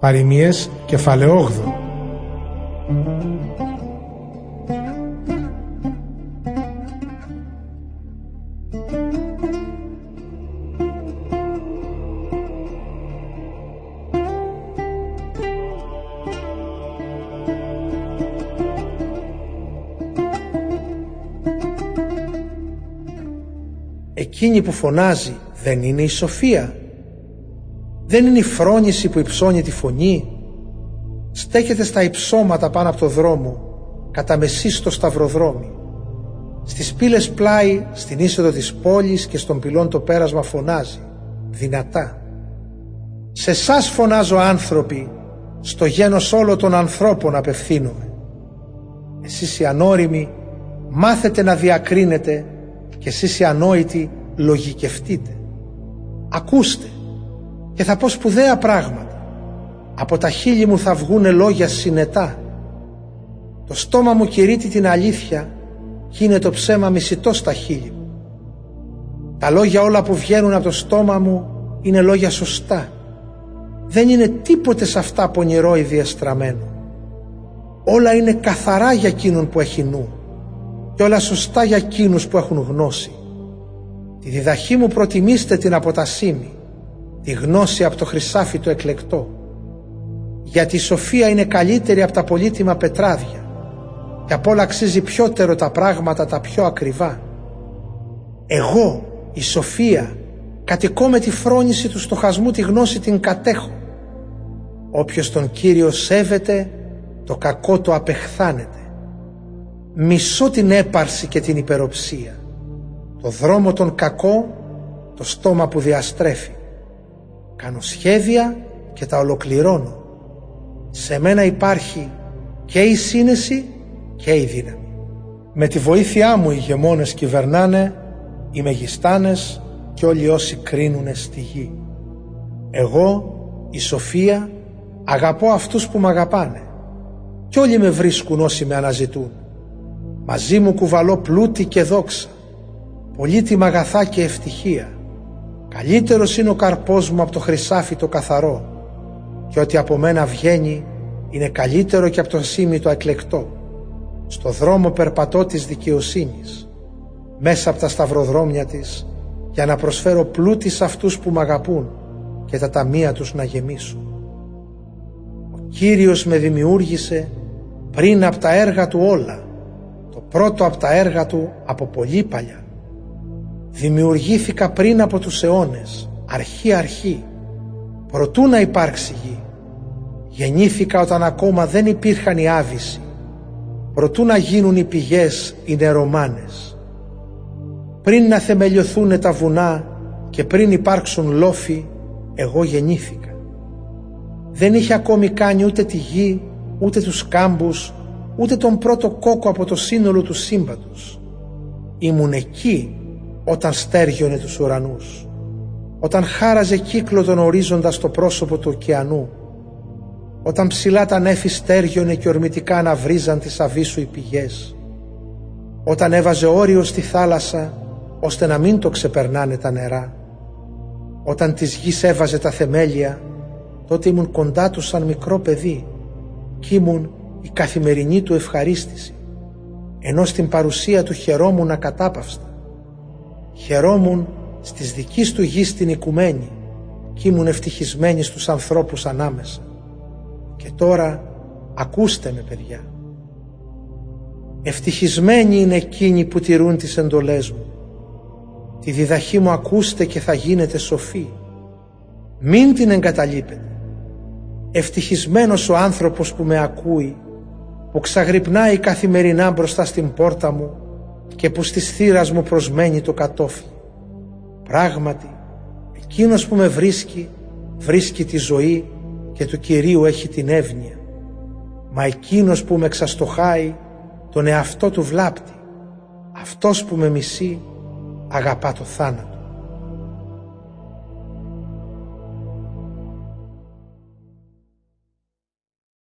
Παροιμίες κεφαλαιόγδο Εκείνη που φωνάζει δεν είναι η σοφία. Δεν είναι η φρόνηση που υψώνει τη φωνή. Στέκεται στα υψώματα πάνω από το δρόμο, κατά μεσή στο σταυροδρόμι. Στις πύλες πλάι, στην είσοδο της πόλης και στον πυλών το πέρασμα φωνάζει, δυνατά. Σε σας φωνάζω άνθρωποι, στο γένος όλο των ανθρώπων απευθύνομαι. Εσείς οι ανώριμοι μάθετε να διακρίνετε και εσείς οι ανόητοι λογικευτείτε. Ακούστε και θα πω σπουδαία πράγματα. Από τα χείλη μου θα βγούνε λόγια συνετά. Το στόμα μου κηρύττει την αλήθεια και είναι το ψέμα μισητό στα χείλη μου. Τα λόγια όλα που βγαίνουν από το στόμα μου είναι λόγια σωστά. Δεν είναι τίποτε σε αυτά πονηρό ή διαστραμμένο. Όλα είναι καθαρά για εκείνον που έχει νου και όλα σωστά για εκείνους που έχουν γνώση. Τη διδαχή μου προτιμήστε την από τα σήμη, τη γνώση από το χρυσάφι το εκλεκτό. Γιατί η σοφία είναι καλύτερη από τα πολύτιμα πετράδια και απ' όλα αξίζει πιότερο τα πράγματα τα πιο ακριβά. Εγώ, η σοφία, κατοικώ με τη φρόνηση του στοχασμού τη γνώση την κατέχω. Όποιος τον Κύριο σέβεται, το κακό το απεχθάνεται. Μισώ την έπαρση και την υπεροψία το δρόμο τον κακό, το στόμα που διαστρέφει. Κάνω σχέδια και τα ολοκληρώνω. Σε μένα υπάρχει και η σύνεση και η δύναμη. Με τη βοήθειά μου οι γεμόνες κυβερνάνε, οι μεγιστάνες και όλοι όσοι κρίνουνε στη γη. Εγώ, η Σοφία, αγαπώ αυτούς που με αγαπάνε και όλοι με βρίσκουν όσοι με αναζητούν. Μαζί μου κουβαλώ πλούτη και δόξα πολύτιμα αγαθά και ευτυχία. Καλύτερος είναι ο καρπός μου από το χρυσάφι το καθαρό και ό,τι από μένα βγαίνει είναι καλύτερο και από το σήμη το εκλεκτό. Στο δρόμο περπατώ της δικαιοσύνης, μέσα από τα σταυροδρόμια της, για να προσφέρω πλούτη σε αυτούς που μ' αγαπούν και τα ταμεία τους να γεμίσουν. Ο Κύριος με δημιούργησε πριν από τα έργα του όλα, το πρώτο από τα έργα του από πολύ παλιά. Δημιουργήθηκα πριν από τους αιώνες, αρχή αρχή, προτού να υπάρξει γη. Γεννήθηκα όταν ακόμα δεν υπήρχαν οι άβυσοι, προτού να γίνουν οι πηγές οι νερομάνες. Πριν να θεμελιωθούν τα βουνά και πριν υπάρξουν λόφοι, εγώ γεννήθηκα. Δεν είχε ακόμη κάνει ούτε τη γη, ούτε τους κάμπους, ούτε τον πρώτο κόκο από το σύνολο του σύμπαντος. Ήμουν εκεί όταν στέργιονε τους ουρανούς, όταν χάραζε κύκλο τον ορίζοντας στο πρόσωπο του ωκεανού, όταν ψηλά τα νέφη στέργιονε και ορμητικά αναβρίζαν τις αβίσου οι πηγές, όταν έβαζε όριο στη θάλασσα ώστε να μην το ξεπερνάνε τα νερά, όταν της γης έβαζε τα θεμέλια, τότε ήμουν κοντά τους σαν μικρό παιδί κι ήμουν η καθημερινή του ευχαρίστηση, ενώ στην παρουσία του χαιρόμουν ακατάπαυστα Χαιρόμουν στις δικής του γης την οικουμένη κι ήμουν ευτυχισμένη στους ανθρώπους ανάμεσα. Και τώρα ακούστε με παιδιά. Ευτυχισμένοι είναι εκείνοι που τηρούν τις εντολές μου. Τη διδαχή μου ακούστε και θα γίνετε σοφοί. Μην την εγκαταλείπετε. Ευτυχισμένος ο άνθρωπος που με ακούει, που ξαγρυπνάει καθημερινά μπροστά στην πόρτα μου και που στις θύρας μου προσμένει το κατόφλι. Πράγματι, εκείνος που με βρίσκει, βρίσκει τη ζωή και του Κυρίου έχει την εύνοια. Μα εκείνος που με ξαστοχάει, τον εαυτό του βλάπτει. Αυτός που με μισεί, αγαπά το θάνατο.